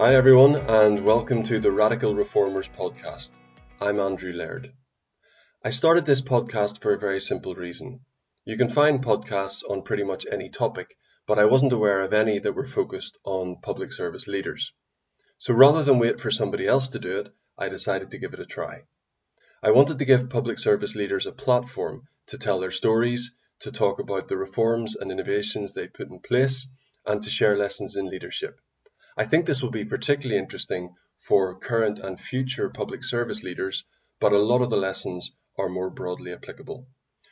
Hi, everyone, and welcome to the Radical Reformers podcast. I'm Andrew Laird. I started this podcast for a very simple reason. You can find podcasts on pretty much any topic, but I wasn't aware of any that were focused on public service leaders. So rather than wait for somebody else to do it, I decided to give it a try. I wanted to give public service leaders a platform to tell their stories, to talk about the reforms and innovations they put in place, and to share lessons in leadership. I think this will be particularly interesting for current and future public service leaders, but a lot of the lessons are more broadly applicable.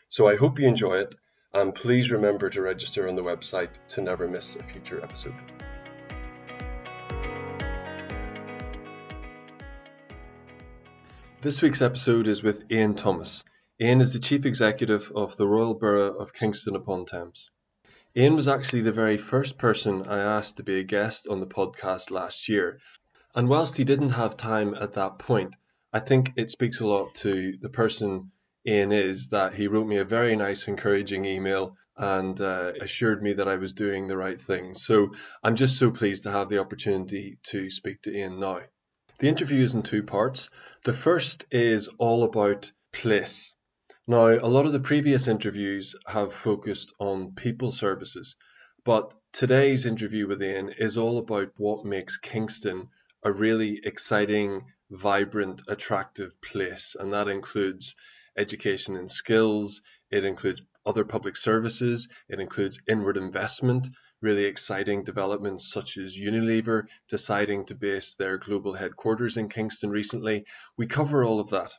So I hope you enjoy it, and please remember to register on the website to never miss a future episode. This week's episode is with Ian Thomas. Ian is the Chief Executive of the Royal Borough of Kingston upon Thames. Ian was actually the very first person I asked to be a guest on the podcast last year. And whilst he didn't have time at that point, I think it speaks a lot to the person Ian is that he wrote me a very nice, encouraging email and uh, assured me that I was doing the right thing. So I'm just so pleased to have the opportunity to speak to Ian now. The interview is in two parts. The first is all about place now, a lot of the previous interviews have focused on people services, but today's interview with Ian is all about what makes Kingston a really exciting, vibrant, attractive place. And that includes education and skills, it includes other public services, it includes inward investment, really exciting developments such as Unilever deciding to base their global headquarters in Kingston recently. We cover all of that.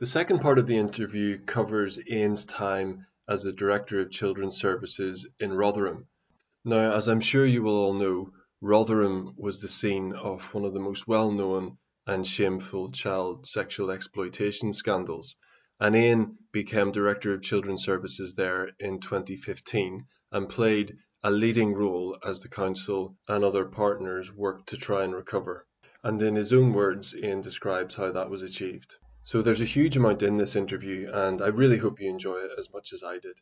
The second part of the interview covers Ian's time as the Director of Children's Services in Rotherham. Now, as I'm sure you will all know, Rotherham was the scene of one of the most well known and shameful child sexual exploitation scandals, and Ian became Director of Children's Services there in 2015 and played a leading role as the Council and other partners worked to try and recover. And in his own words, Ian describes how that was achieved. So there's a huge amount in this interview, and I really hope you enjoy it as much as I did.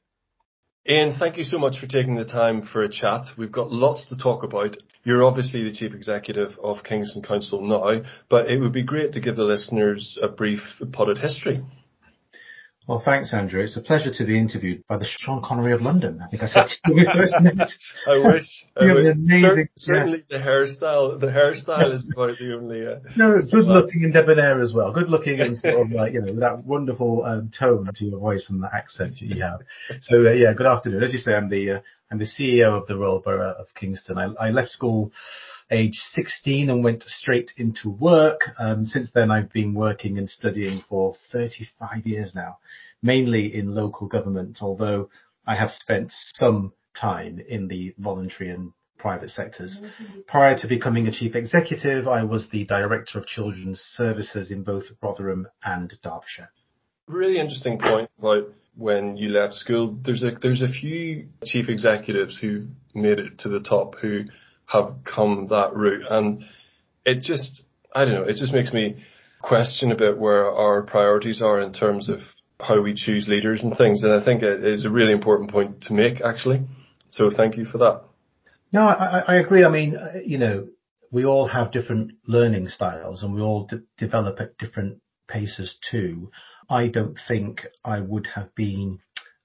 Ian, thank you so much for taking the time for a chat. We've got lots to talk about. You're obviously the Chief Executive of Kingston Council now, but it would be great to give the listeners a brief potted history. Well, thanks, Andrew. It's a pleasure to be interviewed by the Sean Connery of London. I think I said to you first. I wish. I wish. Amazing, Cer- certainly yeah. the hairstyle. The hairstyle is about the only. Uh, no, it's good looking and debonair as well. Good looking and sort of like you know that wonderful um, tone to your voice and the accent that you have. So uh, yeah, good afternoon. As you say, I'm the uh, I'm the CEO of the Royal Borough of Kingston. I, I left school age 16 and went straight into work. Um, since then, I've been working and studying for 35 years now, mainly in local government, although I have spent some time in the voluntary and private sectors. Prior to becoming a chief executive, I was the director of children's services in both Rotherham and Derbyshire. Really interesting point about when you left school. There's a there's a few chief executives who made it to the top who have come that route. And it just, I don't know, it just makes me question about where our priorities are in terms of how we choose leaders and things. And I think it is a really important point to make, actually. So thank you for that. No, I, I agree. I mean, you know, we all have different learning styles and we all develop at different paces too. I don't think I would have been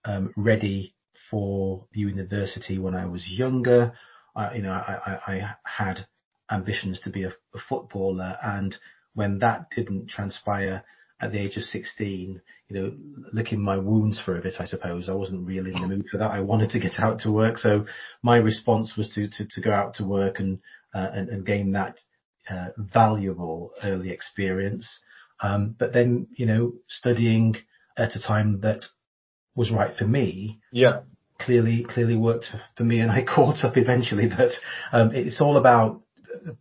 um, ready for university when I was younger. I, you know, I, I, I had ambitions to be a, a, footballer, and when that didn't transpire at the age of 16, you know, licking my wounds for a bit, I suppose. I wasn't really in the mood for that. I wanted to get out to work, so my response was to to, to go out to work and uh, and, and, gain that uh, valuable early experience. Um, but then, you know, studying at a time that was right for me. Yeah clearly clearly worked for me, and I caught up eventually. But um, it's all about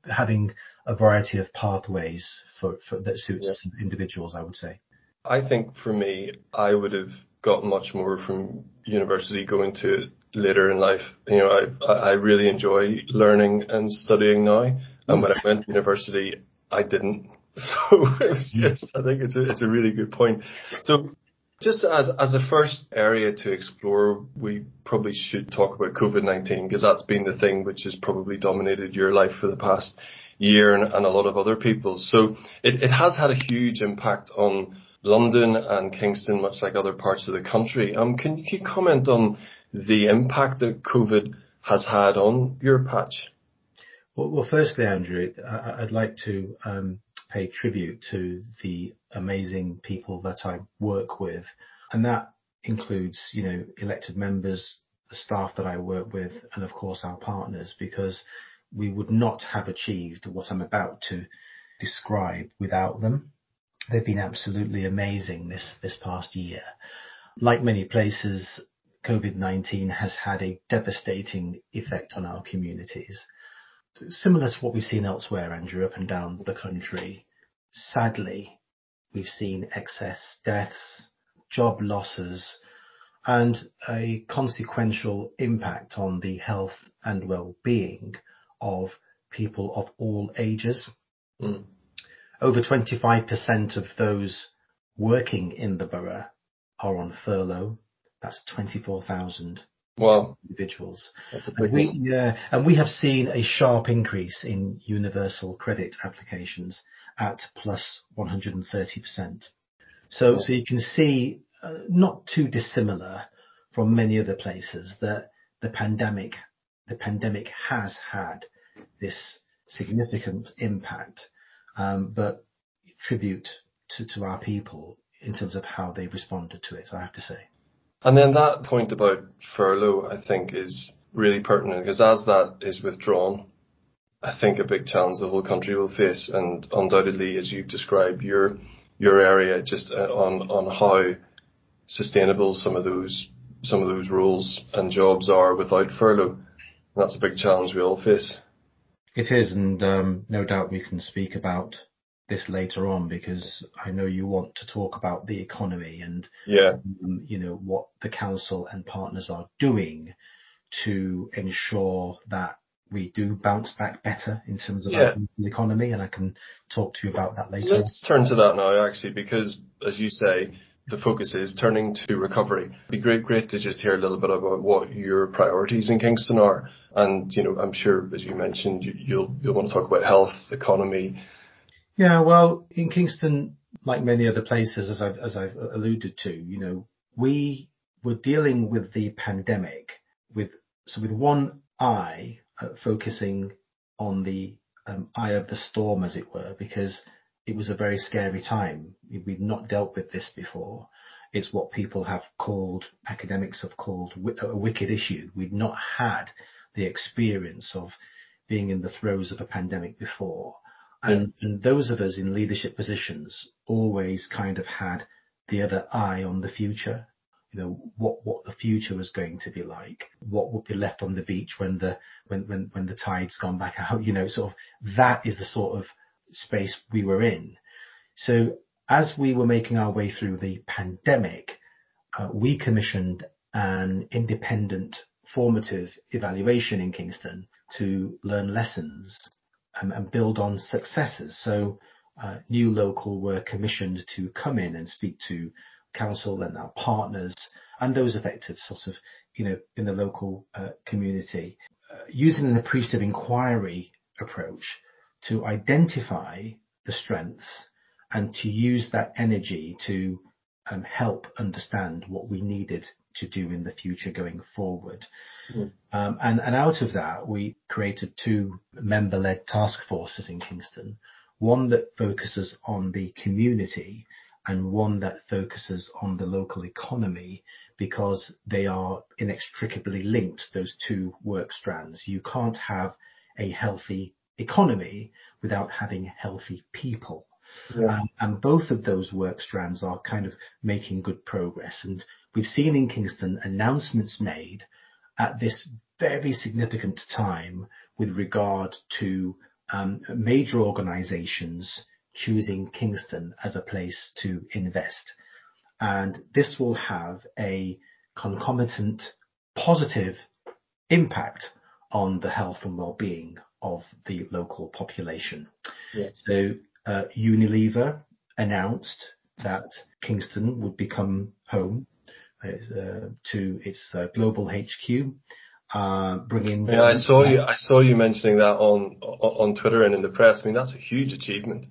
having a variety of pathways for, for that suits yeah. individuals. I would say. I think for me, I would have got much more from university going to later in life. You know, I I really enjoy learning and studying now, and when I went to university, I didn't. So it's just, I think it's a, it's a really good point. So just as as a first area to explore, we probably should talk about COVID nineteen because that's been the thing which has probably dominated your life for the past year and, and a lot of other people. So it, it has had a huge impact on London and Kingston, much like other parts of the country. Um, can you comment on the impact that COVID has had on your patch? Well, well firstly, Andrew, I'd like to um, pay tribute to the amazing people that I work with, and that includes, you know, elected members, the staff that I work with, and of course our partners, because we would not have achieved what I'm about to describe without them. They've been absolutely amazing this, this past year. Like many places, COVID-19 has had a devastating effect on our communities. Similar to what we've seen elsewhere, Andrew, up and down the country. Sadly, we've seen excess deaths, job losses, and a consequential impact on the health and well-being of people of all ages. Mm. Over 25% of those working in the borough are on furlough. That's 24,000 wow. individuals. That's a big and we, yeah, and we have seen a sharp increase in universal credit applications at plus 130%. So, so you can see, uh, not too dissimilar from many other places that the pandemic, the pandemic has had this significant impact, um, but tribute to, to our people in terms of how they responded to it, I have to say. And then that point about furlough, I think, is really pertinent because as that is withdrawn, I think a big challenge the whole country will face, and undoubtedly, as you've described your your area, just uh, on on how sustainable some of those some of those roles and jobs are without furlough. That's a big challenge we all face. It is, and um, no doubt we can speak about this later on because I know you want to talk about the economy and yeah. um, you know what the council and partners are doing to ensure that we do bounce back better in terms of yeah. the economy, and I can talk to you about that later. Let's turn to that now, actually, because as you say, the focus is turning to recovery. It'd be great, great to just hear a little bit about what your priorities in Kingston are. And, you know, I'm sure, as you mentioned, you, you'll, you'll want to talk about health, economy. Yeah, well, in Kingston, like many other places, as I've, as I've alluded to, you know, we were dealing with the pandemic with, so with one eye uh, focusing on the um, eye of the storm, as it were, because it was a very scary time. We've not dealt with this before. It's what people have called, academics have called a wicked issue. We've not had the experience of being in the throes of a pandemic before. And, and those of us in leadership positions always kind of had the other eye on the future. You know, what, what the future was going to be like, what would be left on the beach when the, when, when, when the tide's gone back out, you know, sort of that is the sort of space we were in. So as we were making our way through the pandemic, uh, we commissioned an independent formative evaluation in Kingston to learn lessons and, build on successes. So uh, New Local were commissioned to come in and speak to council and our partners and those affected sort of, you know, in the local uh, community, uh, using an appreciative inquiry approach to identify the strengths and to use that energy to um, help understand what we needed to do in the future going forward. Mm. Um, and, and out of that, we created two member-led task forces in Kingston, one that focuses on the community and one that focuses on the local economy because they are inextricably linked, those two work strands. You can't have a healthy economy without having healthy people. Yeah. Um, and both of those work strands are kind of making good progress. And we've seen in Kingston announcements made at this very significant time with regard to um, major organizations choosing Kingston as a place to invest. And this will have a concomitant positive impact on the health and well-being of the local population. Yes. Uh, Unilever announced that Kingston would become home uh, to its uh, global HQ uh, bringing. Yeah, I saw you. I saw you mentioning that on on Twitter and in the press. I mean, that's a huge achievement.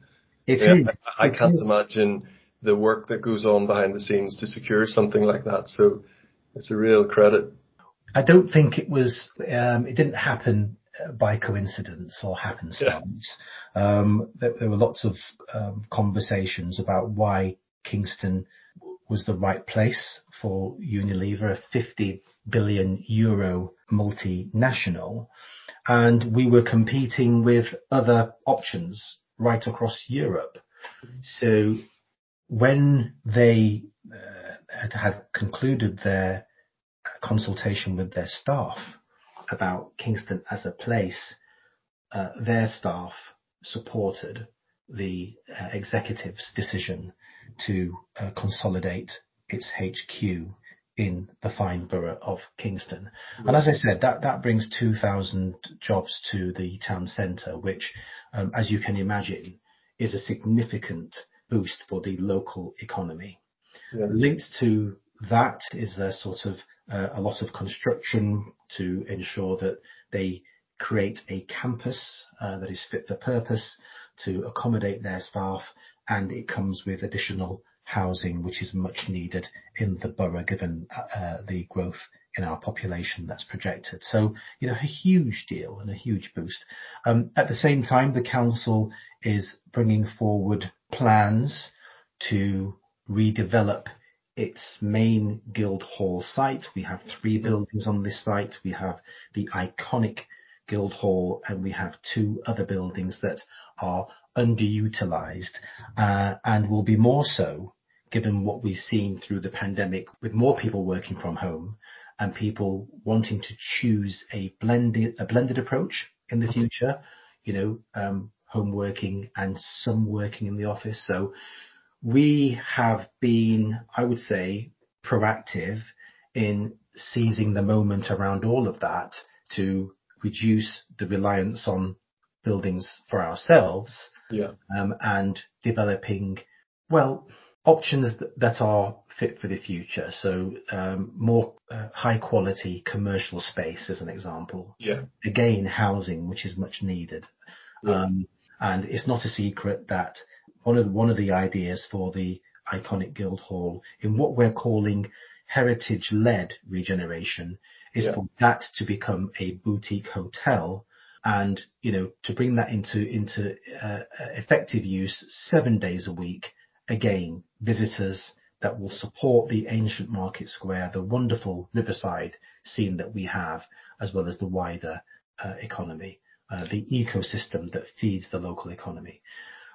It yeah, is. I, I can't is. imagine the work that goes on behind the scenes to secure something like that. So it's a real credit. I don't think it was. Um, it didn't happen by coincidence or happenstance. Yeah. Um, there, there, were lots of um, conversations about why Kingston was the right place for Unilever, a 50 billion euro multinational. And we were competing with other options right across Europe. So when they uh, had, had concluded their consultation with their staff about Kingston as a place, uh, their staff supported the uh, executive's decision to uh, consolidate its HQ in the fine borough of Kingston. And as I said, that, that brings 2,000 jobs to the town centre, which, um, as you can imagine, is a significant boost for the local economy. Yeah. Linked to that is there sort of a lot of construction to ensure that they create a campus uh, that is fit for purpose to accommodate their staff, and it comes with additional housing, which is much needed in the borough given uh, the growth in our population that's projected. So, you know, a huge deal and a huge boost. Um, at the same time, the council is bringing forward plans to redevelop its main Guildhall site. We have three buildings on this site. We have the iconic Guildhall and we have two other buildings that are underutilized uh, and will be more so given what we've seen through the pandemic with more people working from home and people wanting to choose a blended a blended approach in the future, you know, um, home working and some working in the office. So we have been, I would say, proactive in seizing the moment around all of that to reduce the reliance on buildings for ourselves yeah. um, and developing, well, options that are fit for the future. So um, more uh, high quality commercial space, as an example. Yeah. Again, housing, which is much needed. Yeah. Um, and it's not a secret that one of the, one of the ideas for the iconic Guildhall in what we're calling heritage-led regeneration is yeah. for that to become a boutique hotel and you know to bring that into into uh, effective use seven days a week again visitors that will support the ancient market square the wonderful riverside scene that we have as well as the wider uh, economy uh, the ecosystem that feeds the local economy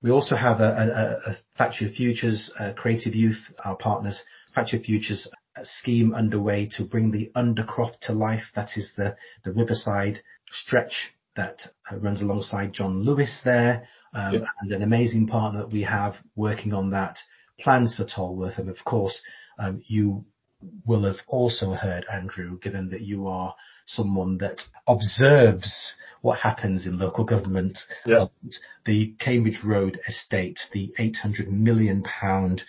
we also have a, Factory of Futures, uh, Creative Youth, our partners, Factory of Futures scheme underway to bring the Undercroft to life. That is the, the riverside stretch that uh, runs alongside John Lewis there, um, and an amazing partner that we have working on that. Plans for Tolworth, and of course, um, you will have also heard, Andrew, given that you are someone that observes what happens in local government. Yeah. The Cambridge Road estate, the 800 million pound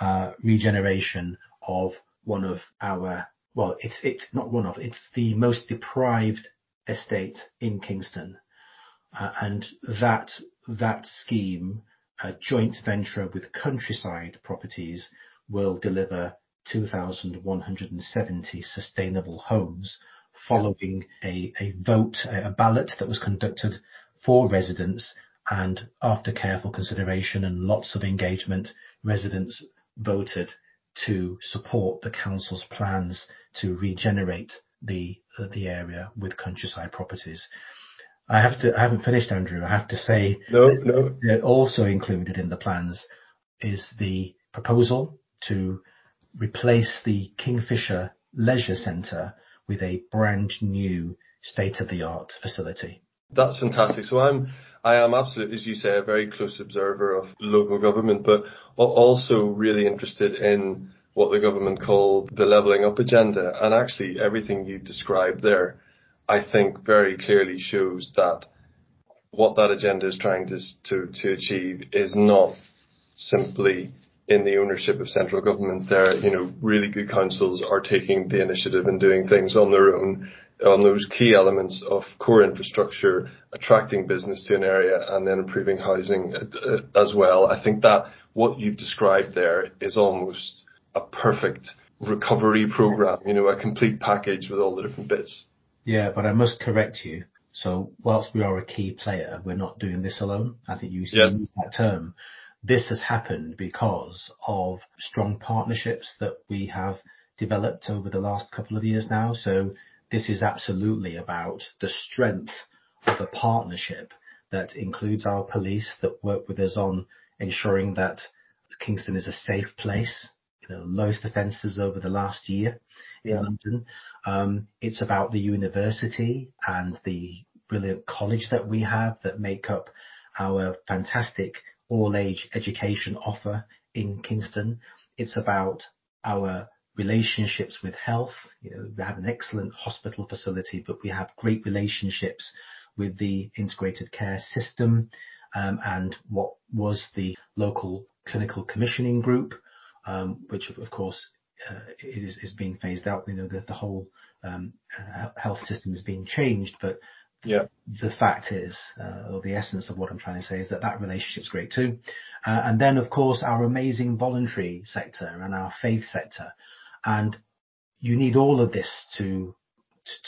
uh, regeneration of one of our, well, it's it's not one of, it's the most deprived estate in Kingston, uh, and that that scheme, a joint venture with Countryside Properties, will deliver 2,170 sustainable homes following a, a vote, a ballot that was conducted for residents and after careful consideration and lots of engagement, residents voted to support the council's plans to regenerate the the area with Countryside Properties. I have to I haven't finished Andrew. I have to say no, no. also included in the plans is the proposal to replace the Kingfisher Leisure Centre with a brand new state-of-the-art facility. That's fantastic. So I'm, I am absolutely, as you say, a very close observer of local government, but also really interested in what the government call the levelling up agenda. And actually everything you described there, I think very clearly shows that what that agenda is trying to, to, to achieve is not simply in the ownership of central government there, you know, really good councils are taking the initiative and doing things on their own. on those key elements of core infrastructure, attracting business to an area, and then improving housing uh, as well. I think that what you've described there is almost a perfect recovery program, you know, a complete package with all the different bits. Yeah, but I must correct you. So whilst we are a key player, we're not doing this alone. I think you yes. use that term. This has happened because of strong partnerships that we have developed over the last couple of years now. So this is absolutely about the strength of a partnership that includes our police that work with us on ensuring that Kingston is a safe place. You know, lowest offences over the last year in London. Um, it's about the university and the brilliant college that we have that make up our fantastic all age education offer in Kingston. It's about our relationships with health. You know, we have an excellent hospital facility, but we have great relationships with the integrated care system um, and what was the local clinical commissioning group, um, which of course uh, is, is being phased out. You know, the, the whole um, uh, health system is being changed, but yeah. the fact is, uh, or the essence of what I'm trying to say is that that relationship's great too. Uh, and then of course our amazing voluntary sector and our faith sector. And you need all of this to,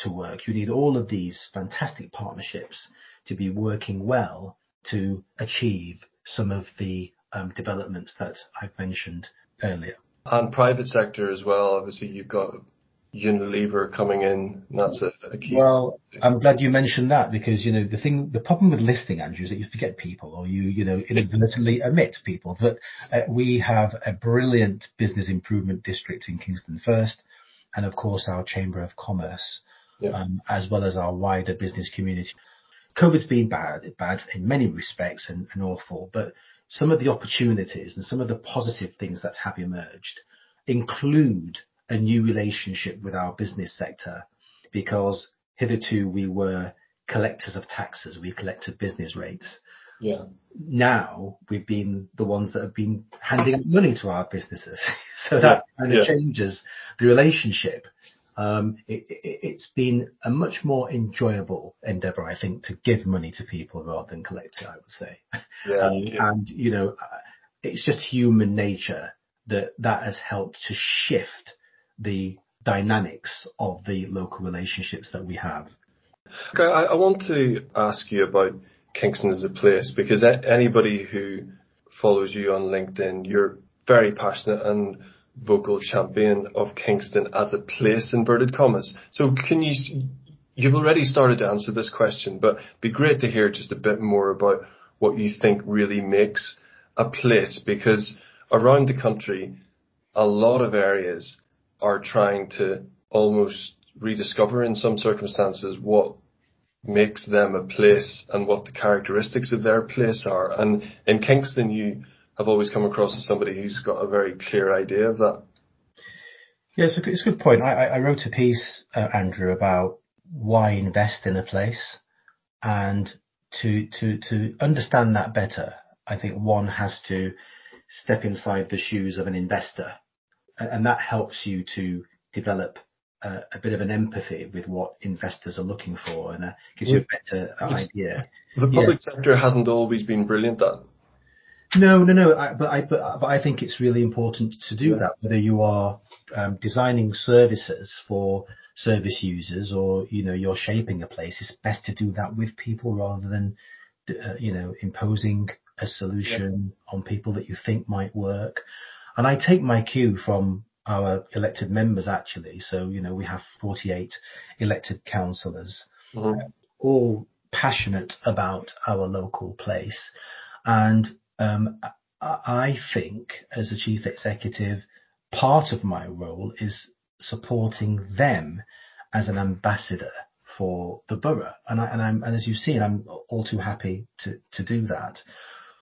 to work. You need all of these fantastic partnerships to be working well to achieve some of the um, developments that I've mentioned earlier. And private sector as well. Obviously, you've got Unilever coming in. That's a, a key. Well, I'm glad you mentioned that because you know the thing, the problem with listing, Andrew, is that you forget people or you you know inadvertently omit people. But uh, we have a brilliant business improvement district in Kingston First, and of course our Chamber of Commerce, yeah. um, as well as our wider business community. COVID's been bad, bad in many respects and, and awful, but some of the opportunities and some of the positive things that have emerged include a new relationship with our business sector because hitherto we were collectors of taxes, we collected business rates. Yeah. Now we've been the ones that have been handing money to our businesses. so that kind of yeah. changes the relationship. Um, it, has it, been a much more enjoyable endeavor, I think, to give money to people rather than collect it, I would say. Yeah, um, yeah. And, you know, it's just human nature that that has helped to shift the dynamics of the local relationships that we have. Okay, I, I want to ask you about Kingston as a place because anybody who follows you on LinkedIn, you're very passionate and vocal champion of Kingston as a place, inverted commas. So can you, you've already started to answer this question, but it'd be great to hear just a bit more about what you think really makes a place because around the country, a lot of areas are trying to almost rediscover in some circumstances what makes them a place and what the characteristics of their place are. And in Kingston, you have always come across as somebody who's got a very clear idea of that. Yeah, it's a, it's a good point. I, I wrote a piece, uh, Andrew, about why invest in a place, and to to to understand that better, I think one has to step inside the shoes of an investor, and that helps you to develop a, a bit of an empathy with what investors are looking for, and gives you a better idea. The public sector hasn't always been brilliant at no, no, no. I, but I, but, but I think it's really important to do that. Whether you are um, designing services for service users or you know you're shaping a place, it's best to do that with people rather than uh, you know imposing a solution on people that you think might work. And I take my cue from our elected members actually. So you know we have 48 elected councillors, mm-hmm. uh, all passionate about our local place, and um, I think as a chief executive, part of my role is supporting them as an ambassador for the borough. And, I, and, I'm, and as you've seen, I'm all too happy to, to do that.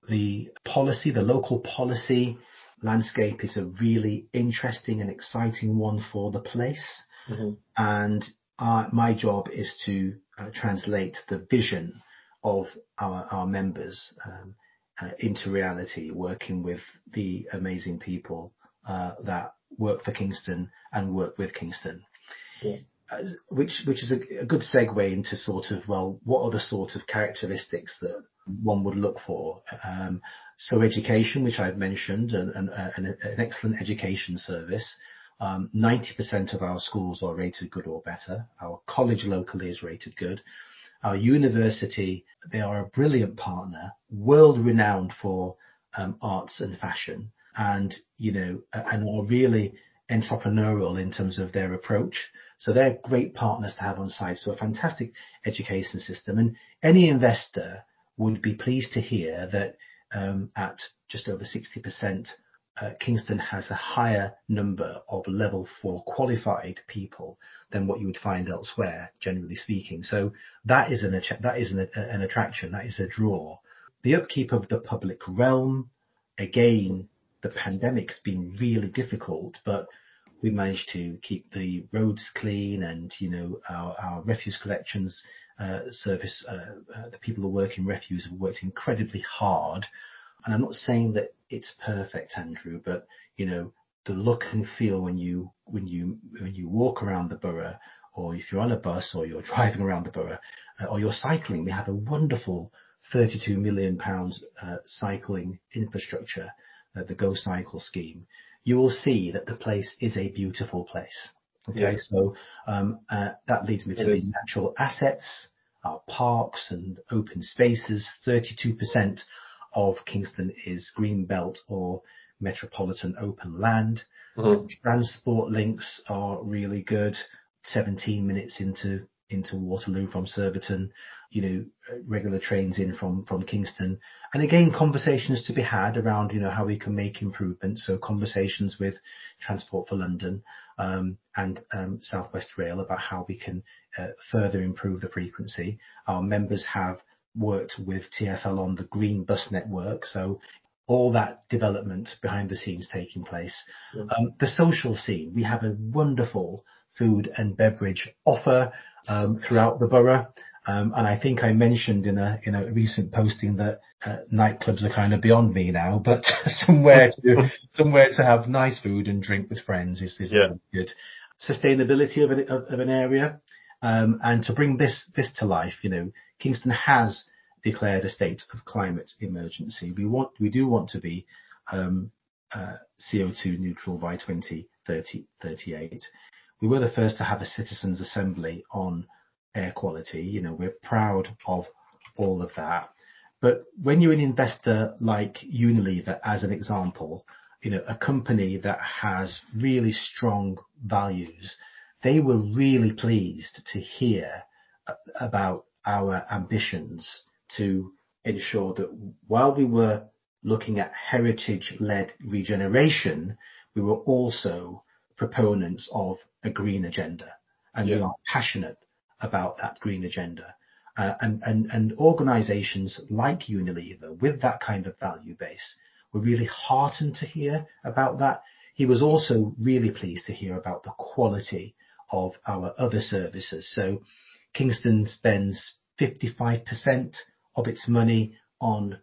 The policy, the local policy landscape is a really interesting and exciting one for the place. Mm-hmm. And uh, my job is to uh, translate the vision of our, our members um, uh, into reality, working with the amazing people uh, that work for Kingston and work with Kingston. Yeah. which which is a, a, good segue into sort of well, what are the sort of characteristics that one would look for? Um, education, which I've mentioned, an excellent education service. Um, 90% of our schools are rated good or better. Our college locally is rated good. Our university, they are a brilliant partner, world renowned for um, arts and fashion, and you know, and are really entrepreneurial in terms of their approach. So they're great partners to have on site. So a fantastic education system, and any investor would be pleased to hear that um, at just over 60%, uh, Kingston has a higher number of level four qualified people than what you would find elsewhere, generally speaking. So that is an attraction, that is a draw. The upkeep of the public realm, again, the pandemic's been really difficult, but we managed to keep the roads clean and you know our, refuse collections service, uh, uh, the people who work in refuse have worked incredibly hard. And I'm not saying that it's perfect, Andrew, but you know, the look and feel when you, when you, when you walk around the borough or if you're on a bus or you're driving around the borough uh, or you're cycling, we have a wonderful 32 million pounds uh, cycling infrastructure, uh, the Go Cycle scheme. You will see that the place is a beautiful place. Okay, yeah. so um, uh, that leads me to the natural assets, our parks and open spaces. 32% of Kingston is green belt or metropolitan open land. Mm-hmm. Transport links are really good. 17 minutes into into Waterloo from Surbiton, you know, regular trains in from, from Kingston. And again, conversations to be had around, you know, how we can make improvements. So conversations with Transport for London, um, and, um, Southwest Rail about how we can, uh, further improve the frequency. Our members have worked with TfL on the green bus network. So all that development behind the scenes taking place. Um, the social scene, we have a wonderful food and beverage offer um, throughout the borough. Um, and I think I mentioned in a in a recent posting that uh, nightclubs are kind of beyond me now, but somewhere to somewhere to have nice food and drink with friends is, is yeah. good. Sustainability of an, of, of an area, um, and to bring this this to life, you know, Kingston has declared a state of climate emergency. We want we do want to be um, uh, CO2 neutral by 2030, 38 we were the first to have a citizens assembly on air quality. You know, we're proud of all of that. But when you're an investor like Unilever, as an example, you know, a company that has really strong values, they were really pleased to hear about our ambitions to ensure that while we were looking at heritage-led regeneration, we were also proponents of a green agenda, and yeah. we are passionate about that green agenda. Uh, and, and, and organizations like Unilever with that kind of value base were really heartened to hear about that. He was also really pleased to hear about the quality of our other services. So Kingston spends 55% of its money on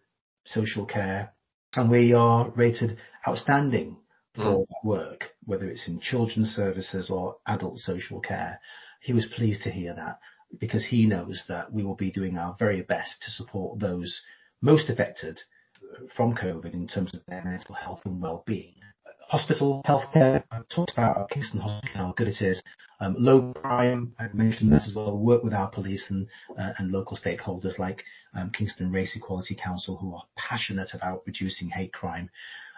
social care and we are rated outstanding for mm. work, whether it's in children's services or adult social care. He was pleased to hear that because he knows that we will be doing our very best to support those most affected from COVID in terms of their mental health and well-being. Hospital healthcare, I've talked about Kingston Hospital, how good it is. Um, low crime, I've mentioned this as well, work with our police and, uh, and local stakeholders like um, Kingston Race Equality Council who are passionate about reducing hate crime.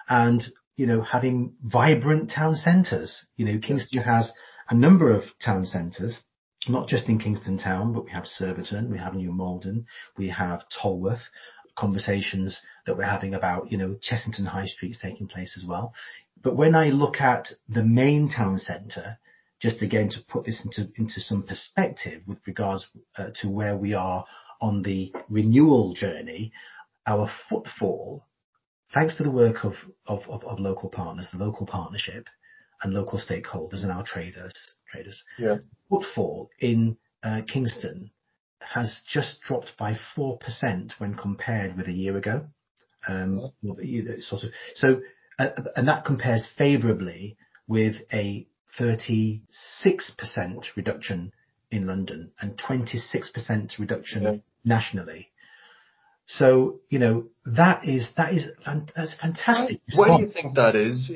And you know, having vibrant town centres. You know, Kingston has a number of town centres, not just in Kingston town, but we have Surbiton, we have New Malden, we have Tolworth, conversations that we're having about, you know, Chessington High Street's taking place as well. But when I look at the main town centre, just again to put this into, into some perspective with regards uh, to where we are on the renewal journey, our footfall thanks to the work of, of, of, of, local partners, the local partnership and local stakeholders and our traders, traders, yeah. footfall in uh, Kingston has just dropped by 4% when compared with a year ago. Um, sort of, so, uh, and that compares favorably with a 36% reduction in London and 26% reduction nationally. So, you know, that is, that is, that's fantastic. Why do you think that is?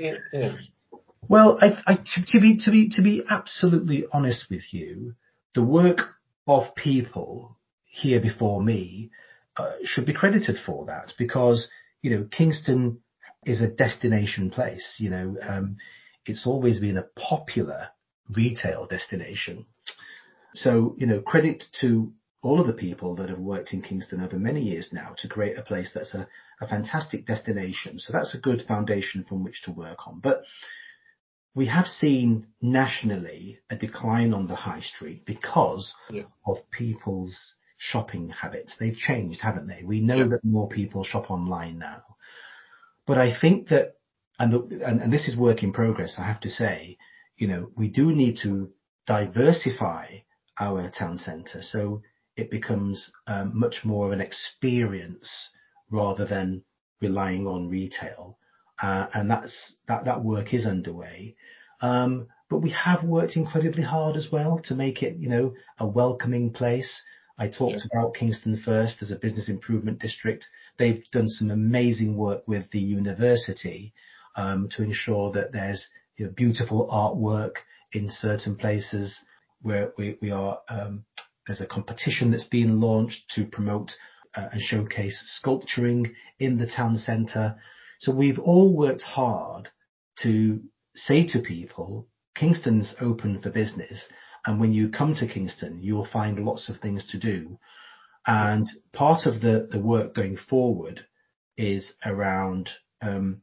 Well, I, I, to, to be to be to be absolutely honest with you, the work of people here before me uh, should be credited for that because you know Kingston is a destination place. You know, um, it's always been a popular retail destination. So you know, credit to all of the people that have worked in Kingston over many years now to create a place that's a, a fantastic destination. So that's a good foundation from which to work on. But we have seen nationally a decline on the high street because Yeah. of people's shopping habits. They've changed, haven't they? We know Yeah. that more people shop online now. But I think that, and, the, and, and this is work in progress, I have to say, you know, we do need to diversify our town centre so it becomes um, much more of an experience rather than relying on retail. Uh, and that's that that work is underway. Um, but we have worked incredibly hard as well to make it, you know, a welcoming place. I talked about Kingston First as a business improvement district. They've done some amazing work with the university um, to ensure that there's you know, beautiful artwork in certain places where we, we are. There's a competition that's been launched to promote uh, and showcase sculpturing in the town centre. So we've all worked hard to say to people, Kingston's open for business. And when you come to Kingston, you'll find lots of things to do. And part of the, the work going forward is around um,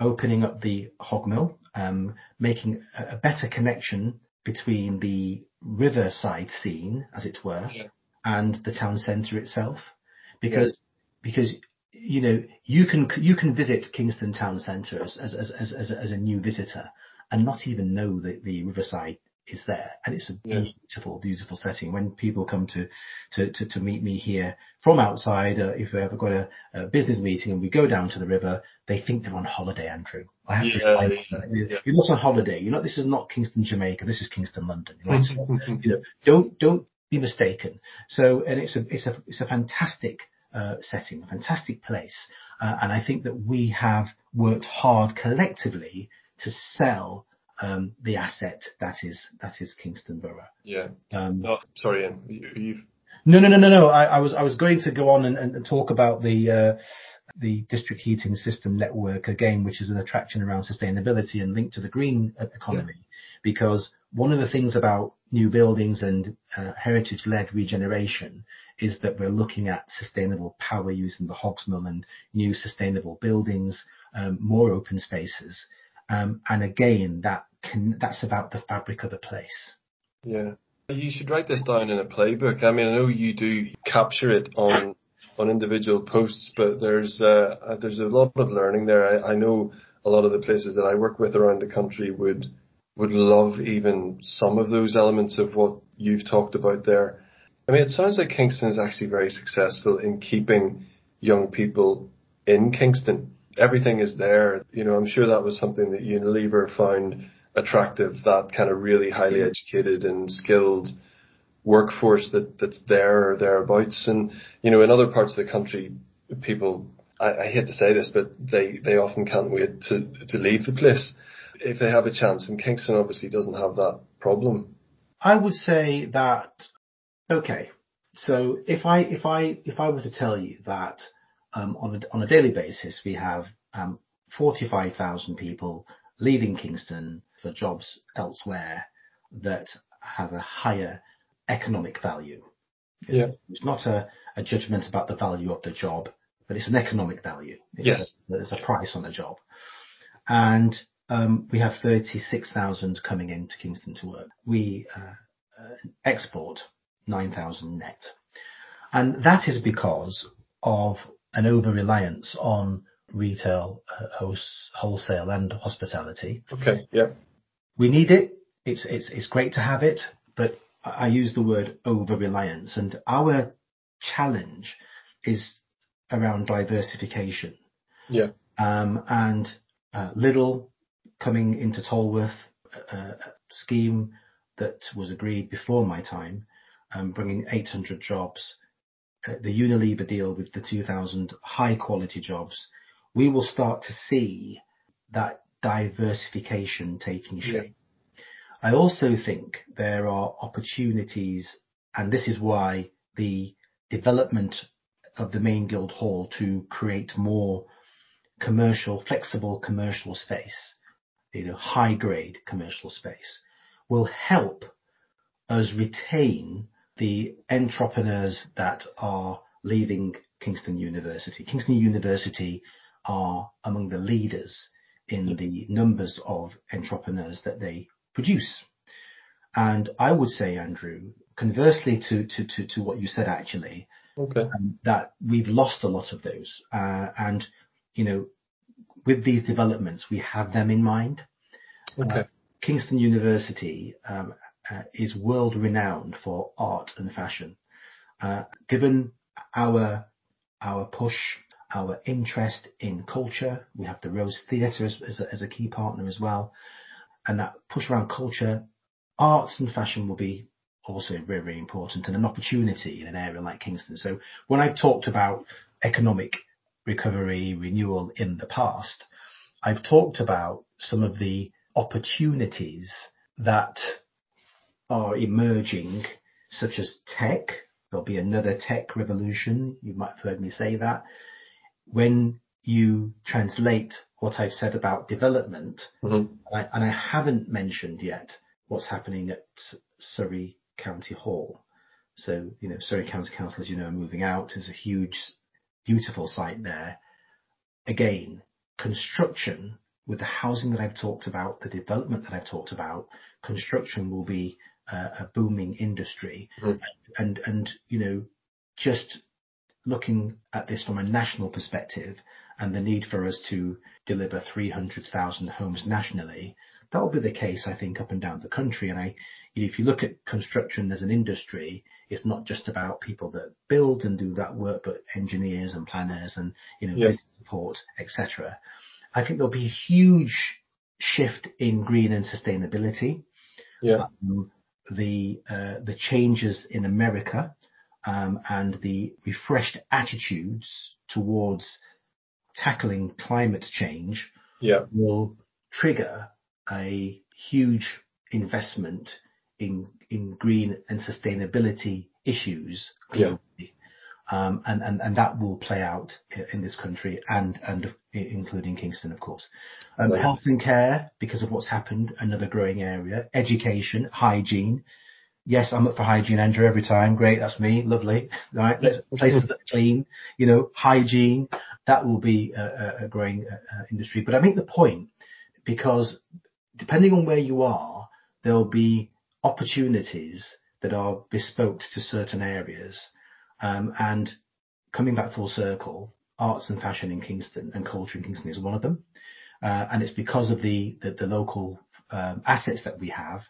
opening up the Hogsmill, um, making a, a better connection between the riverside scene, as it were, Yeah. and the town centre itself. Because, because, you know, you can, you can visit Kingston town centre as, as, as, as, as, a, as a new visitor and not even know that the riverside is there. And it's a beautiful, beautiful setting. When people come to, to, to, to meet me here from outside, uh, if we ever got a, a business meeting and we go down to the river, they think they're on holiday, Andrew. I have to Yeah, remind yeah, you're not on holiday. You're not, this is not Kingston, Jamaica. This is Kingston, London. Right? So, you know, don't, don't be mistaken. So, and it's a, it's a, it's a fantastic, uh, setting, a fantastic place. Uh, and I think that we have worked hard collectively to sell, um, the asset that is, that is Kingston Borough. yeah. Um, No, sorry, Ian. You, you've no, no, no, no, no. I, I was I was going to go on and, and talk about the uh, the district heating system network again, which is an attraction around sustainability and linked to the green economy. Because one of the things about new buildings and uh, heritage-led regeneration is that we're looking at sustainable power using the Hogsmill and new sustainable buildings, um, more open spaces, um, and again that can that's about the fabric of the place. Yeah. You should write this down in a playbook. I mean, I know you do capture it on on individual posts, but there's uh, uh, there's a lot of learning there. I, I know a lot of the places that I work with around the country would would love even some of those elements of what you've talked about there. I mean, it sounds like Kingston is actually very successful in keeping young people in Kingston. Everything is there. You know, I'm sure that was something that Unilever found attractive, that kind of really highly educated and skilled workforce that, that's there or thereabouts. And, you know, in other parts of the country, people, I, I hate to say this, but they, they often can't wait to, to leave the place if they have a chance. And Kingston obviously doesn't have that problem. I would say that okay. So if I if I if I were to tell you that on a on a daily basis we have um, forty five thousand people leaving Kingston for jobs elsewhere that have a higher economic value. Yeah. It's not a, a judgment about the value of the job, but it's an economic value. It's Yes. A, there's a price on a job. And um, we have 36,000 coming into Kingston to work. We uh, uh, export 9,000 net. And that is because of an over-reliance on retail, uh, hosts, wholesale and hospitality. Okay. Yeah. We need it. It's, it's, it's great to have it, but I use the word over-reliance and our challenge is around diversification. Yeah. Um, and uh, Lidl coming into Tolworth, uh, scheme that was agreed before my time, um, bringing 800 jobs, uh, the Unilever deal with the 2000 high quality jobs, we will start to see that diversification taking shape. I also think there are opportunities, and this is why the development of the main guild hall to create more commercial, flexible commercial space, you know, high grade commercial space will help us retain the entrepreneurs that are leaving Kingston University. Kingston University are among the leaders in the numbers of entrepreneurs that they produce. And I would say, Andrew, conversely to, to, to, to what you said actually, okay. um, that we've lost a lot of those. Uh, and, you know, with these developments, we have them in mind. Okay. Uh, Kingston University um, uh, is world renowned for art and fashion. Uh, given our our push, our interest in culture, we have the Rose Theatre as, a, as a key partner as well, and that push around culture, arts and fashion will be also very, very important and an opportunity in an area like Kingston. So when I've talked about economic recovery, renewal in the past, I've talked about some of the opportunities that are emerging, such as tech. There'll be another tech revolution. You might have heard me say that. When you translate what I've said about development, mm-hmm. and, I, and I haven't mentioned yet what's happening at Surrey County Hall. So, you know, Surrey County Council, as you know, are moving out. There's a huge, beautiful site there. Again, construction with the housing that I've talked about, the development that I've talked about, construction will be a booming industry. Mm. And, and, you know, just looking at this from a national perspective and the need for us to deliver 300,000 homes nationally, that will be the case, I think, up and down the country. And I, you know, if you look at construction as an industry, it's not just about people that build and do that work, but engineers and planners and, you know, yeah. business support, etc. I think there'll be a huge shift in green and sustainability. Yeah. Um, the uh, the changes in America um, and the refreshed attitudes towards tackling climate change yeah. will trigger a huge investment in in green and sustainability issues globally. Um, and, and, and that will play out in this country and, and including Kingston, of course. Um, right. Health and care, because of what's happened, another growing area. Education, hygiene. Yes, I'm up for hygiene, Andrew, every time. Great, that's me. Lovely. Right. Places that are clean, you know, hygiene. That will be a, a growing uh, industry. But I make the point because depending on where you are, there'll be opportunities that are bespoke to certain areas coming back full circle, arts and fashion in Kingston and culture in Kingston is one of them. Uh, and it's because of the, the, the local um, assets that we have,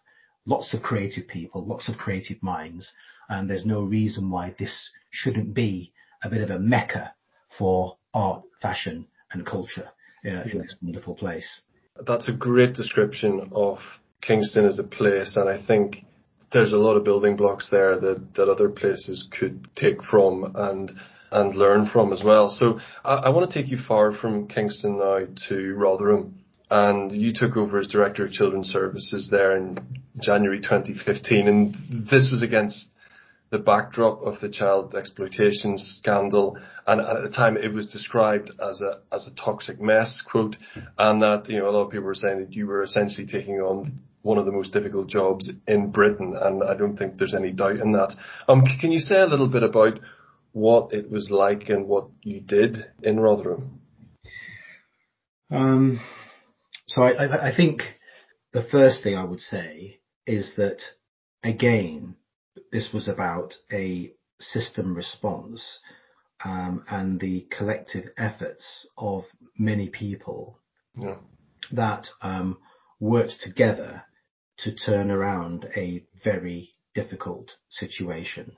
lots of creative people, lots of creative minds, and there's no reason why this shouldn't be a bit of a mecca for art, fashion and culture uh, in this wonderful place. That's a great description of Kingston as a place, and I think there's a lot of building blocks there that, that other places could take from and and learn from as well. So I, I want to take you far from Kingston now to Rotherham. And you took over as Director of Children's Services there in January 2015. And this was against the backdrop of the child exploitation scandal. And at the time it was described as a, as a toxic mess, quote, and that, you know, a lot of people were saying that you were essentially taking on one of the most difficult jobs in Britain, and I don't think there's any doubt in that. Um, can you say a little bit about what it was like and what you did in Rotherham? Um, so I, I, I think the first thing I would say is that again, this was about a system response um, and the collective efforts of many people yeah. that um, worked together to turn around a very difficult situation.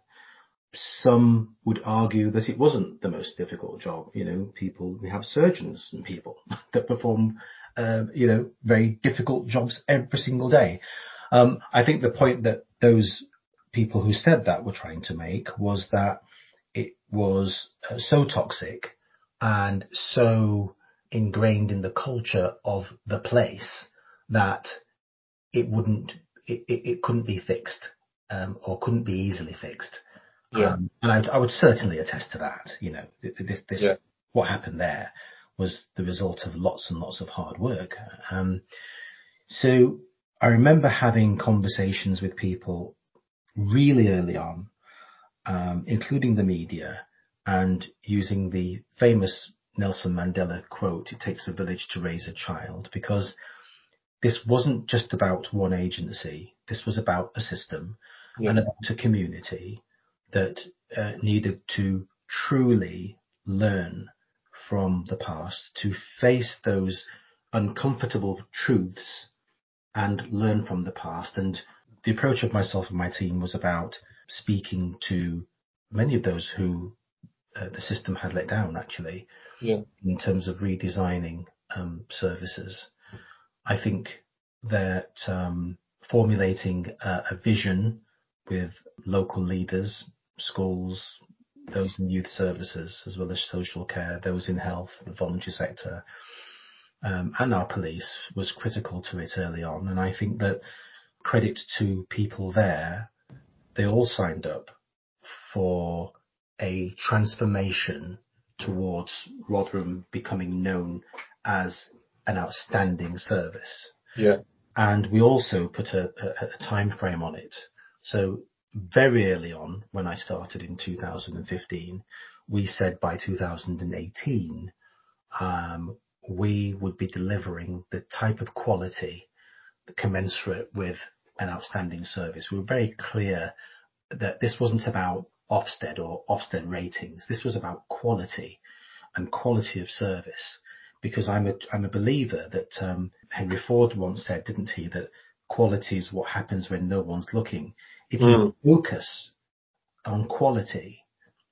Some would argue that it wasn't the most difficult job. You know, people, we have surgeons and people that perform, uh, you know, very difficult jobs every single day. Um, I think the point that those people who said that were trying to make was that it was uh, so toxic and so ingrained in the culture of the place that it wouldn't, it, it, it couldn't be fixed um, or couldn't be easily fixed. Yeah. Um, and I, I would certainly attest to that. You know, this, this Yeah. what happened there was the result of lots and lots of hard work. Um, so I remember having conversations with people really early on, um, including the media, and using the famous Nelson Mandela quote, "It takes a village to raise a child," because this wasn't just about one agency. This was about a system Yeah. and about a community that uh, needed to truly learn from the past, to face those uncomfortable truths and learn from the past. And the approach of myself and my team was about speaking to many of those who uh, the system had let down, actually, Yeah. in terms of redesigning um, services. I think that um, formulating a, a vision with local leaders, schools, those in youth services, as well as social care, those in health, the voluntary sector, um, and our police was critical to it early on. And I think that credit to people there, they all signed up for a transformation towards Rotherham becoming known as an outstanding service. Yeah. And we also put a, a, a time frame on it. So very early on, when I started in 2015, we said by 2018, um, we would be delivering the type of quality commensurate with an outstanding service. We were very clear that this wasn't about Ofsted or Ofsted ratings. This was about quality and quality of service. Because I'm a I'm a believer that um, Henry Ford once said, didn't he, that quality is what happens when no one's looking. If you Mm. focus on quality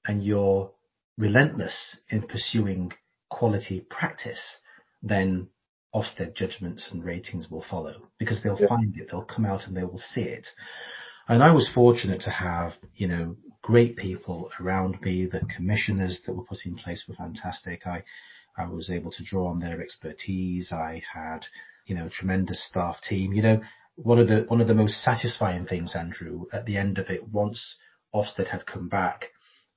and you're relentless in pursuing quality practice, then Ofsted judgments and ratings will follow because they'll Yeah. find it, they'll come out and they will see it. And I was fortunate to have, you know, great people around me. The commissioners that were put in place were fantastic. I, I was able to draw on their expertise. I had, you know, a tremendous staff team. You know, one of the, one of the most satisfying things, Andrew, at the end of it, once Ofsted had come back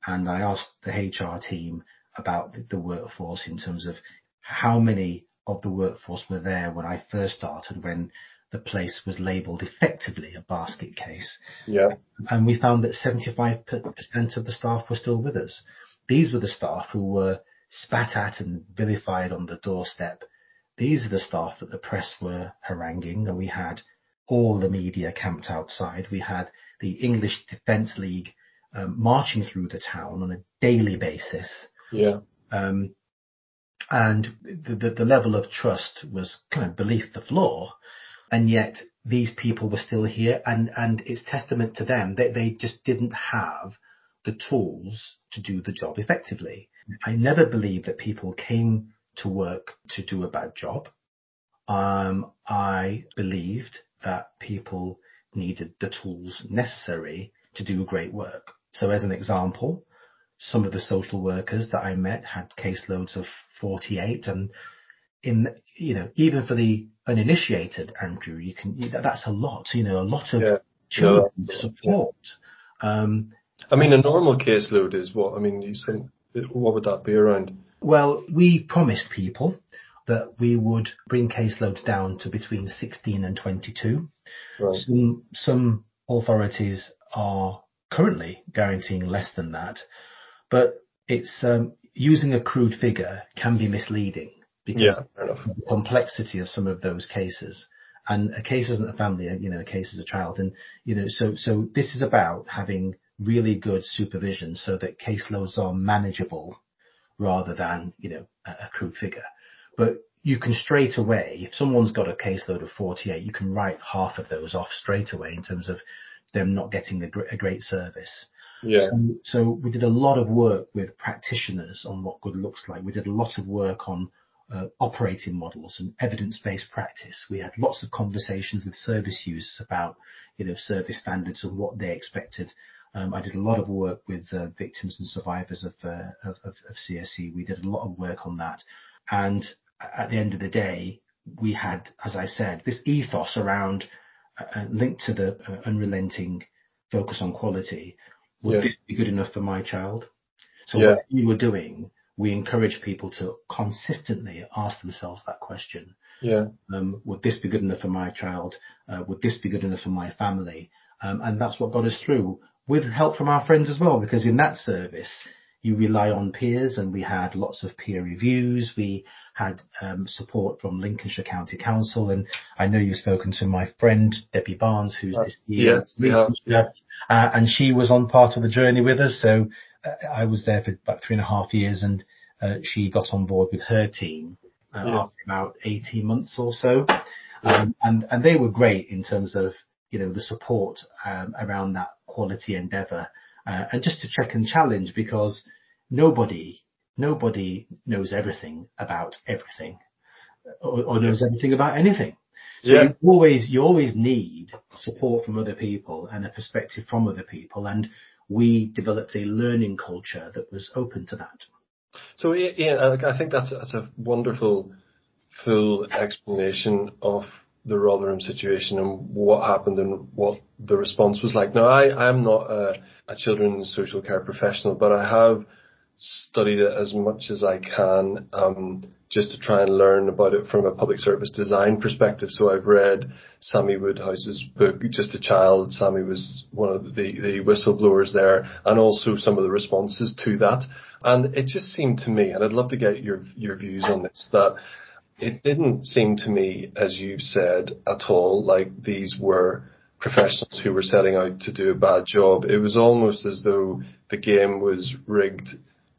and I asked the HR team about the, the workforce in terms of how many of the workforce were there when I first started, when the place was labelled effectively a basket case. Yeah. And we found that 75% of the staff were still with us. These were the staff who were spat at and vilified on the doorstep. These are the staff that the press were haranguing and we had all the media camped outside. We had the English Defence League um, marching through the town on a daily basis. Yeah. Um, and the, the, the level of trust was kind of beneath the floor. And yet these people were still here and, and it's testament to them that they just didn't have the tools to do the job effectively. I never believed that people came to work to do a bad job. Um, I believed that people needed the tools necessary to do great work. So as an example, some of the social workers that I met had caseloads of 48 and in, you know, even for the uninitiated, Andrew, you can, that's a lot, you know, a lot of Yeah. children No, to support. Um, I mean, a normal caseload is what? I mean, you think what would that be around? well, we promised people that we would bring caseloads down to between 16 and 22. Right. Some, some authorities are currently guaranteeing less than that, but it's um, using a crude figure can be misleading because Yeah. Of the complexity of some of those cases. And a case isn't a family, you know, a case is a child. And, you know, so, so this is about having really good supervision so that caseloads are manageable rather than, you know, a, a crude figure. But you can straight away, if someone's got a caseload of 48, you can write half of those off straight away in terms of them not getting a, gr- a great service. Yeah. So, so we did a lot of work with practitioners on what good looks like. We did a lot of work on operating models and evidence-based practice. We had lots of conversations with service users about, you know, service standards and what they expected. Um, I did a lot of work with uh, victims and survivors of, uh, of, of, of CSE. We did a lot of work on that. And at the end of the day, we had, as I said, this ethos around uh, uh linked to the uh, unrelenting focus on quality. Would this be good enough for my child? So yeah. what we were doing we encourage people to consistently ask themselves that question. Yeah. Um, would this be good enough for my child? Uh, would this be good enough for my family? Um, and that's what got us through with help from our friends as well, because in that service, you rely on peers and we had lots of peer reviews. We had um, support from Lincolnshire County Council and I know you've spoken to my friend Debbie Barnes who's uh, this yes, yeah. Uh, and she was on part of the journey with us. So I was there for about three and a half years and uh, she got on board with her team uh, yeah. after about 18 months or so. Um, and, and they were great in terms of, you know, the support um, around that quality endeavor uh, and just to check and challenge because nobody, nobody knows everything about everything or, or knows everything about anything. So yeah. you always, you always need support from other people and a perspective from other people. And we developed a learning culture that was open to that. So Ian, I think that's that's a wonderful full explanation of the Rotherham situation and what happened and what the response was like. Now, I am not a, a children's social care professional, but I have studied it as much as I can, um, just to try and learn about it from a public service design perspective. So I've read Sammy Woodhouse's book, Just a Child. Sammy was one of the, the whistleblowers there and also some of the responses to that. And it just seemed to me, and I'd love to get your, your views on this, that it didn't seem to me, as you've said, at all like these were professionals who were setting out to do a bad job. It was almost as though the game was rigged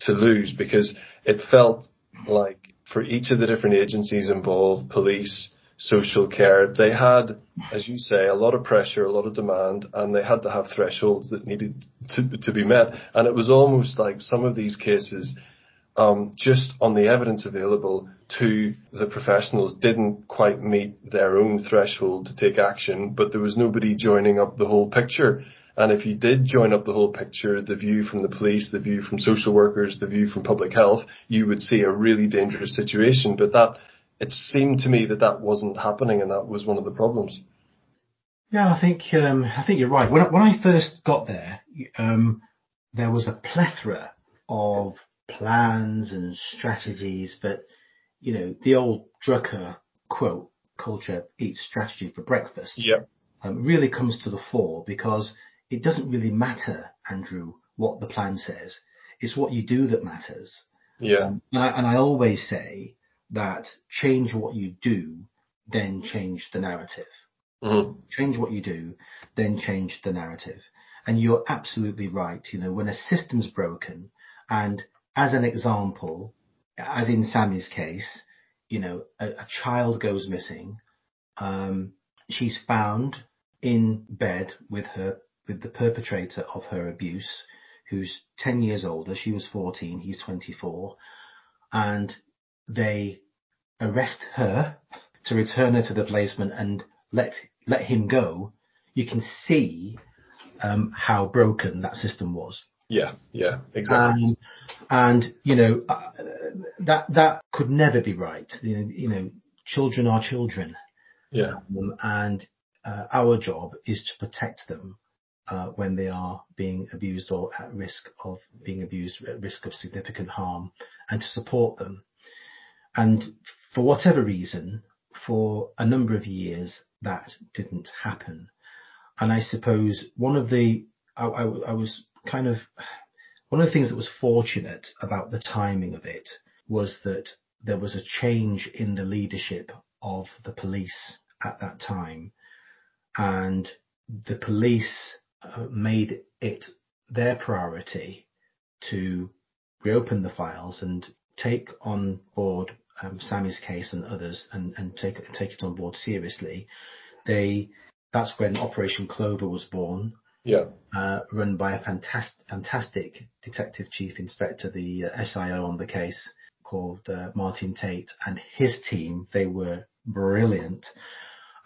to lose because it felt like for each of the different agencies involved, police, social care, they had, as you say, a lot of pressure, a lot of demand, and they had to have thresholds that needed to, to be met. And it was almost like some of these cases, um, just on the evidence available to the professionals didn't quite meet their own threshold to take action, but there was nobody joining up the whole picture. And if you did join up the whole picture, the view from the police, the view from social workers, the view from public health, you would see a really dangerous situation. But that, it seemed to me that that wasn't happening and that was one of the problems. Yeah, I think, um, I think you're right. When, when I first got there, um, there was a plethora of plans and strategies, but, you know, the old Drucker quote, culture eats strategy for breakfast. Yeah. Um, really comes to the fore because it doesn't really matter, Andrew, what the plan says. It's what you do that matters. Yeah. Um, and, I, and I always say that change what you do, then change the narrative. Mm-hmm. Change what you do, then change the narrative. And you're absolutely right. You know, when a system's broken, and as an example, as in Sammy's case, you know, a, a child goes missing. Um, she's found in bed with her with the perpetrator of her abuse, who's 10 years older. She was 14, he's 24. And they arrest her to return her to the placement and let, let him go. You can see um, how broken that system was. Yeah, yeah, exactly. Um, and you know uh, that that could never be right. You know, you know, children are children. Yeah. Um, and uh, our job is to protect them when they are being abused or at risk of being abused, at risk of significant harm, and to support them. And for whatever reason, for a number of years, that didn't happen. And I suppose one of the, I, I, I was kind of, one of the things that was fortunate about the timing of it was that there was a change in the leadership of the police at that time. And the police uh, made it their priority to reopen the files and take on board um, Sammy's case and others and, and take take it on board seriously. They that's when Operation Clover was born. Yeah. Uh, run by a fantastic, fantastic detective chief inspector, the uh, SIO on the case, called uh, Martin Tate and his team. They were brilliant.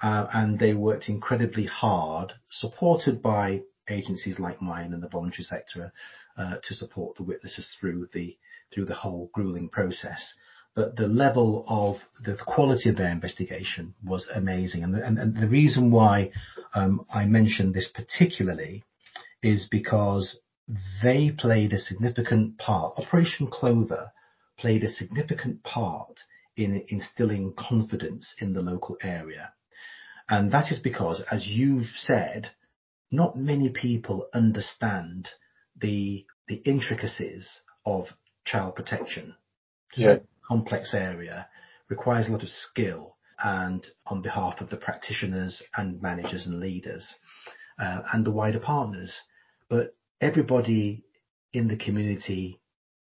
Uh, and they worked incredibly hard, supported by agencies like mine and the voluntary sector, uh, to support the witnesses through the through the whole grueling process. But the level of the quality of their investigation was amazing, and and, and the reason why um, I mention this particularly is because they played a significant part. Operation Clover played a significant part in instilling confidence in the local area. And that is because, as you've said, not many people understand the the intricacies of child protection. Yeah. complex area, requires a lot of skill and on behalf of the practitioners and managers and leaders uh, and the wider partners. But everybody in the community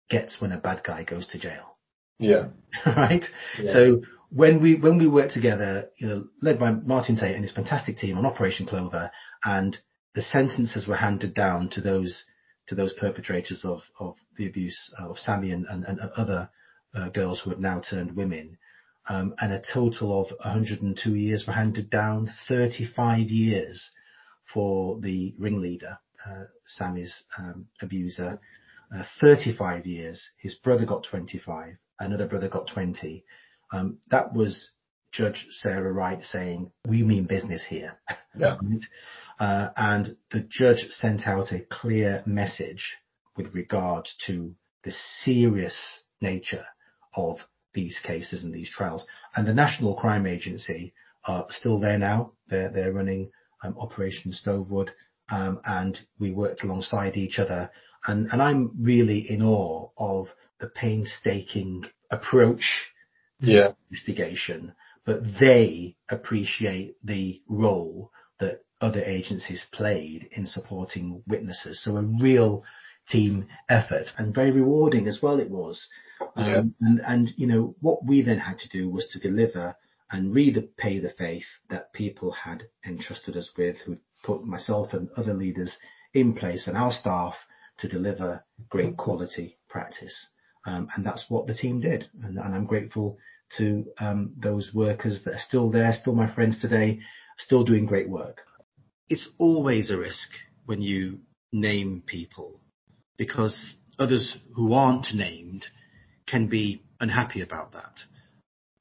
gets when a bad guy goes to jail. Yeah. right? Yeah. So when we when we worked together, you know, led by Martin Tate and his fantastic team on Operation Clover, and the sentences were handed down to those to those perpetrators of of the abuse of Sammy and, and, and other uh, girls who had now turned women. Um, and a total of 102 years were handed down, 35 years for the ringleader, uh, Sammy's um, abuser, uh, 35 years. His brother got 25, another brother got 20. Um, that was Judge Sarah Wright saying, we mean business here. Yeah. uh, and the judge sent out a clear message with regard to the serious nature of these cases and these trials. And the National Crime Agency are still there now. They're, they're running um, Operation Stovewood, um, and we worked alongside each other. And, and I'm really in awe of the painstaking approach Yeah. investigation, but they appreciate the role that other agencies played in supporting witnesses. So a real team effort and very rewarding as well it was. Um, and, and, you know, what we then had to do was to deliver and repay the faith that people had entrusted us with, who put myself and other leaders in place and our staff to deliver great quality practice. Um, and that's what the team did. And, I'm grateful to um, those workers that are still there, still my friends today, still doing great work. It's always a risk when you name people because others who aren't named can be unhappy about that.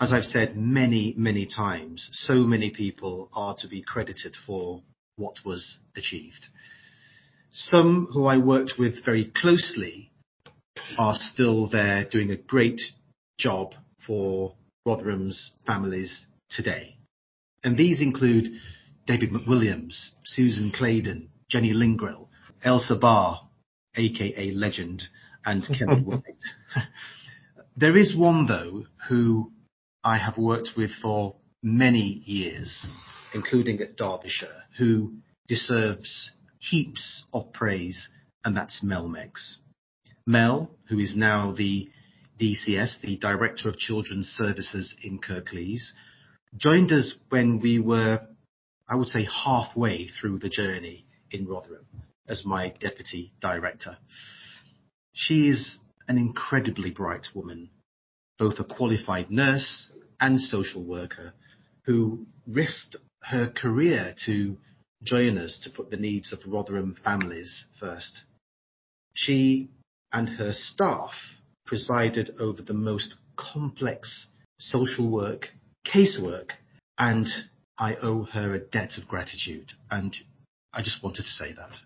As I've said many, many times, so many people are to be credited for what was achieved. Some who I worked with very closely are still there doing a great job for Rotherham's families today. And these include David McWilliams, Susan Claydon, Jenny Lingrill, Elsa Barr, aka Legend, and Kenneth White. there is one though who I have worked with for many years, including at Derbyshire, who deserves heaps of praise, and that's Mel Meggs. Mel, who is now the DCS, the Director of Children's Services in Kirklees, joined us when we were, I would say, halfway through the journey in Rotherham as my Deputy Director. She is an incredibly bright woman, both a qualified nurse and social worker who risked her career to join us to put the needs of Rotherham families first. She and her staff presided over the most complex social work, casework, and I owe her a debt of gratitude. And I just wanted to say that.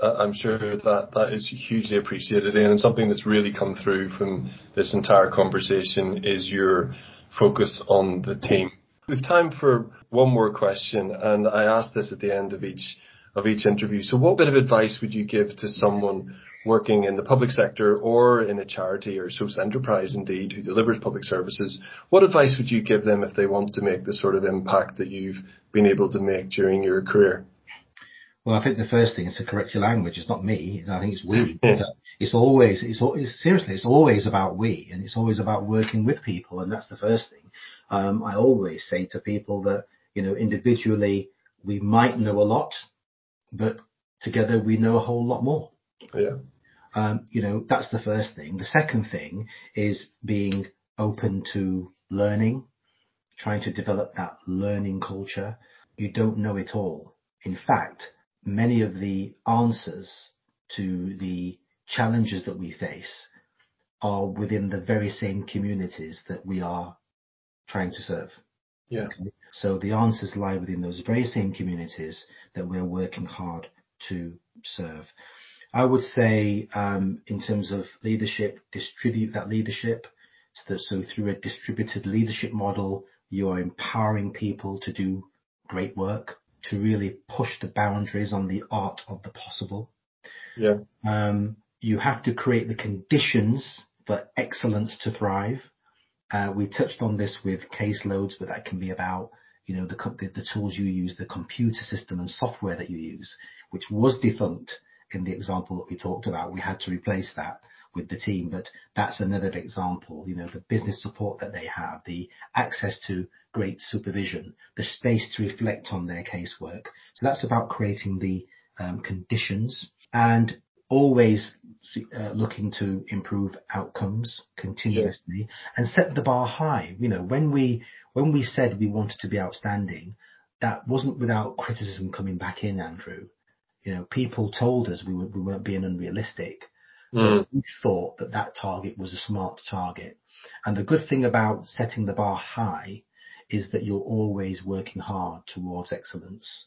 Uh, I'm sure that that is hugely appreciated, and something that's really come through from this entire conversation is your focus on the team. We've time for one more question, and I ask this at the end of each of each interview. So, what bit of advice would you give to someone working in the public sector or in a charity or social enterprise, indeed, who delivers public services? What advice would you give them if they want to make the sort of impact that you've been able to make during your career? Well, I think the first thing is to correct your language. It's not me. I think it's we. It's always, it's, it's, seriously, it's always about we, and it's always about working with people, and that's the first thing. Um, I always say to people that you know individually we might know a lot, but together we know a whole lot more. Yeah. Um, you know, that's the first thing. The second thing is being open to learning, trying to develop that learning culture. You don't know it all. In fact, many of the answers to the challenges that we face are within the very same communities that we are trying to serve. Yeah. Okay? So the answers lie within those very same communities that we're working hard to serve. I would say, um, in terms of leadership, distribute that leadership. So, so through a distributed leadership model, you are empowering people to do great work, to really push the boundaries on the art of the possible. Yeah. Um, you have to create the conditions for excellence to thrive. Uh, we touched on this with caseloads, but that can be about you know the, the, the tools you use, the computer system and software that you use, which was defunct in the example that we talked about. We had to replace that with the team, but that's another example. You know the business support that they have, the access to great supervision, the space to reflect on their casework. So that's about creating the um, conditions and always uh, looking to improve outcomes continuously and set the bar high. You know, when we when we said we wanted to be outstanding, that wasn't without criticism coming back in, Andrew. You know, people told us we, were, we weren't being unrealistic. Mm. we thought that that target was a smart target. And the good thing about setting the bar high is that you're always working hard towards excellence.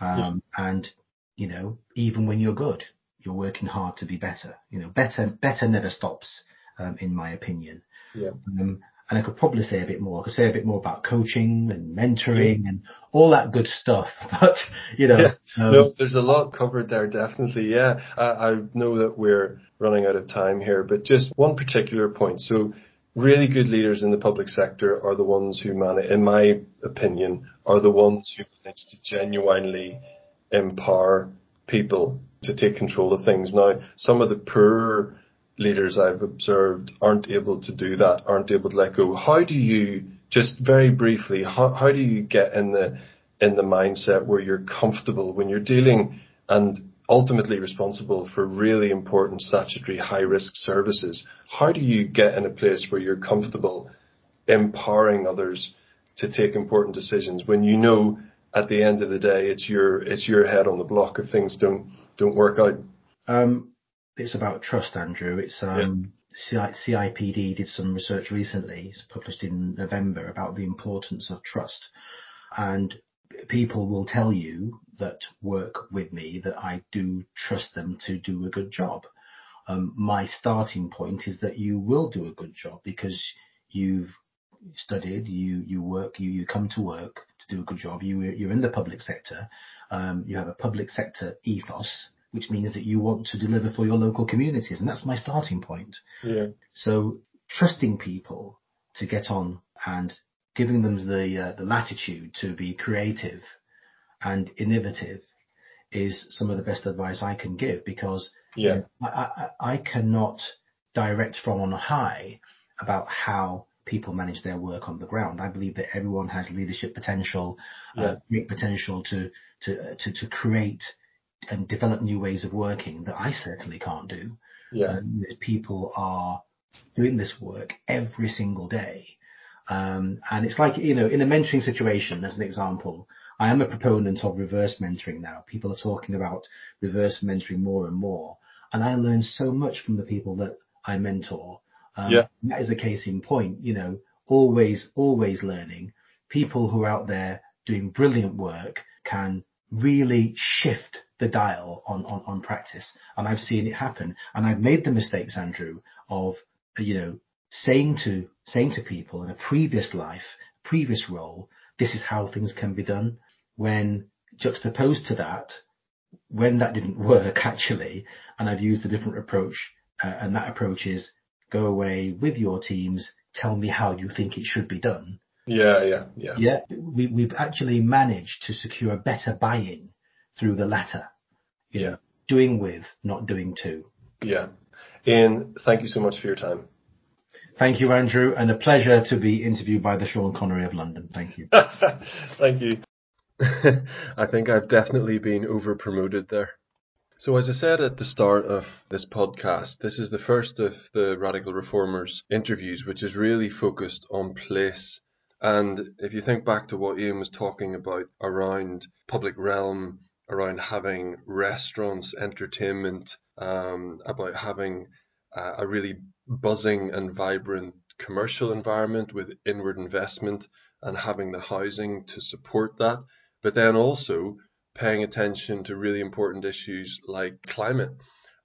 Um, yeah. and, you know, even when you're good, you're working hard to be better. You know, better, better never stops, um, in my opinion. Yeah. Um, and I could probably say a bit more. I could say a bit more about coaching and mentoring and all that good stuff. But you know, yeah. um, no, there's a lot covered there. Definitely, yeah. I, I know that we're running out of time here, but just one particular point. So, really good leaders in the public sector are the ones who manage, in my opinion, are the ones who manage to genuinely empower people to take control of things. Now, some of the poor leaders I've observed aren't able to do that, aren't able to let go. How do you, just very briefly, how, how do you get in the, in the mindset where you're comfortable when you're dealing and ultimately responsible for really important statutory high risk services? How do you get in a place where you're comfortable empowering others to take important decisions when you know at the end of the day it's your, it's your head on the block if things don't, don't work out? Um, it's about trust, Andrew. It's um, yeah. CIPD did some research recently. It's published in November about the importance of trust, and people will tell you that work with me that I do trust them to do a good job. Um, my starting point is that you will do a good job because you've studied, you you work, you you come to work to do a good job. You you're in the public sector. Um, you have a public sector ethos which means that you want to deliver for your local communities. And that's my starting point. Yeah. So trusting people to get on and giving them the, uh, the latitude to be creative and innovative is some of the best advice I can give because yeah. You know, I, I, I cannot direct from on high about how people manage their work on the ground. I believe that everyone has leadership potential, uh, yeah. uh, great potential to, to, to, to create and develop new ways of working that I certainly can't do. Yeah. Um, people are doing this work every single day. Um, and it's like, you know, in a mentoring situation, as an example, I am a proponent of reverse mentoring now. People are talking about reverse mentoring more and more. And I learn so much from the people that I mentor. Um, yeah. That is a case in point, you know, always, always learning. People who are out there doing brilliant work can really shift the dial on, on, on practice. And I've seen it happen. And I've made the mistakes, Andrew, of, you know, saying to, saying to people in a previous life, previous role, this is how things can be done. When juxtaposed to that, when that didn't work actually, and I've used a different approach, uh, and that approach is go away with your teams, tell me how you think it should be done. Yeah, yeah, yeah. Yeah, we, we've actually managed to secure better buy-in through the latter. Yeah. Know, doing with, not doing to. Yeah. Ian, thank you so much for your time. Thank you, Andrew, and a pleasure to be interviewed by the Sean Connery of London. Thank you. thank you. I think I've definitely been over promoted there. So, as I said at the start of this podcast, this is the first of the Radical Reformers interviews, which is really focused on place. And if you think back to what Ian was talking about around public realm, around having restaurants, entertainment, um, about having uh, a really buzzing and vibrant commercial environment with inward investment and having the housing to support that, but then also paying attention to really important issues like climate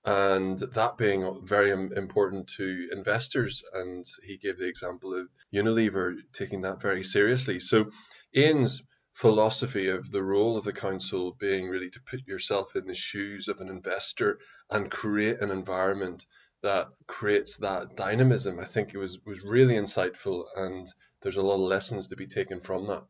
and that being very important to investors. And he gave the example of Unilever taking that very seriously. So Ian's philosophy of the role of the council being really to put yourself in the shoes of an investor and create an environment that creates that dynamism, I think it was was really insightful and there's a lot of lessons to be taken from that.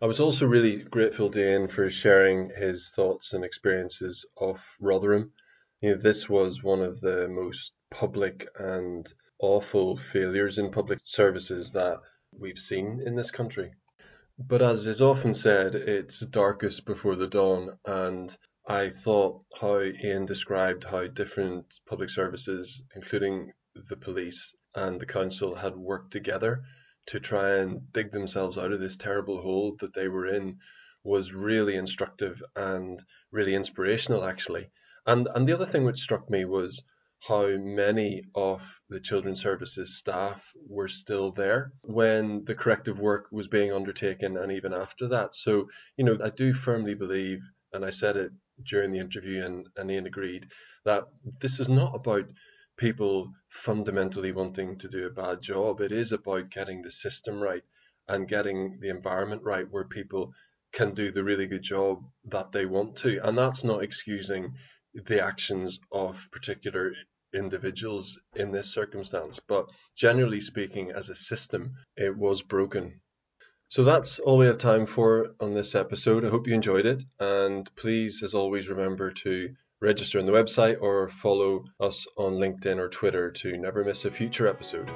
I was also really grateful to Ian for sharing his thoughts and experiences of Rotherham. You know, this was one of the most public and awful failures in public services that we've seen in this country. But as is often said, it's darkest before the dawn, and I thought how Ian described how different public services, including the police and the council, had worked together to try and dig themselves out of this terrible hole that they were in was really instructive and really inspirational actually. And and the other thing which struck me was how many of the children's services staff were still there when the corrective work was being undertaken and even after that. So, you know, I do firmly believe, and I said it during the interview and, and Ian agreed, that this is not about people fundamentally wanting to do a bad job. It is about getting the system right and getting the environment right where people can do the really good job that they want to. And that's not excusing the actions of particular individuals in this circumstance, but generally speaking, as a system, it was broken. So that's all we have time for on this episode. I hope you enjoyed it, and please, as always, remember to register on the website or follow us on LinkedIn or Twitter to never miss a future episode.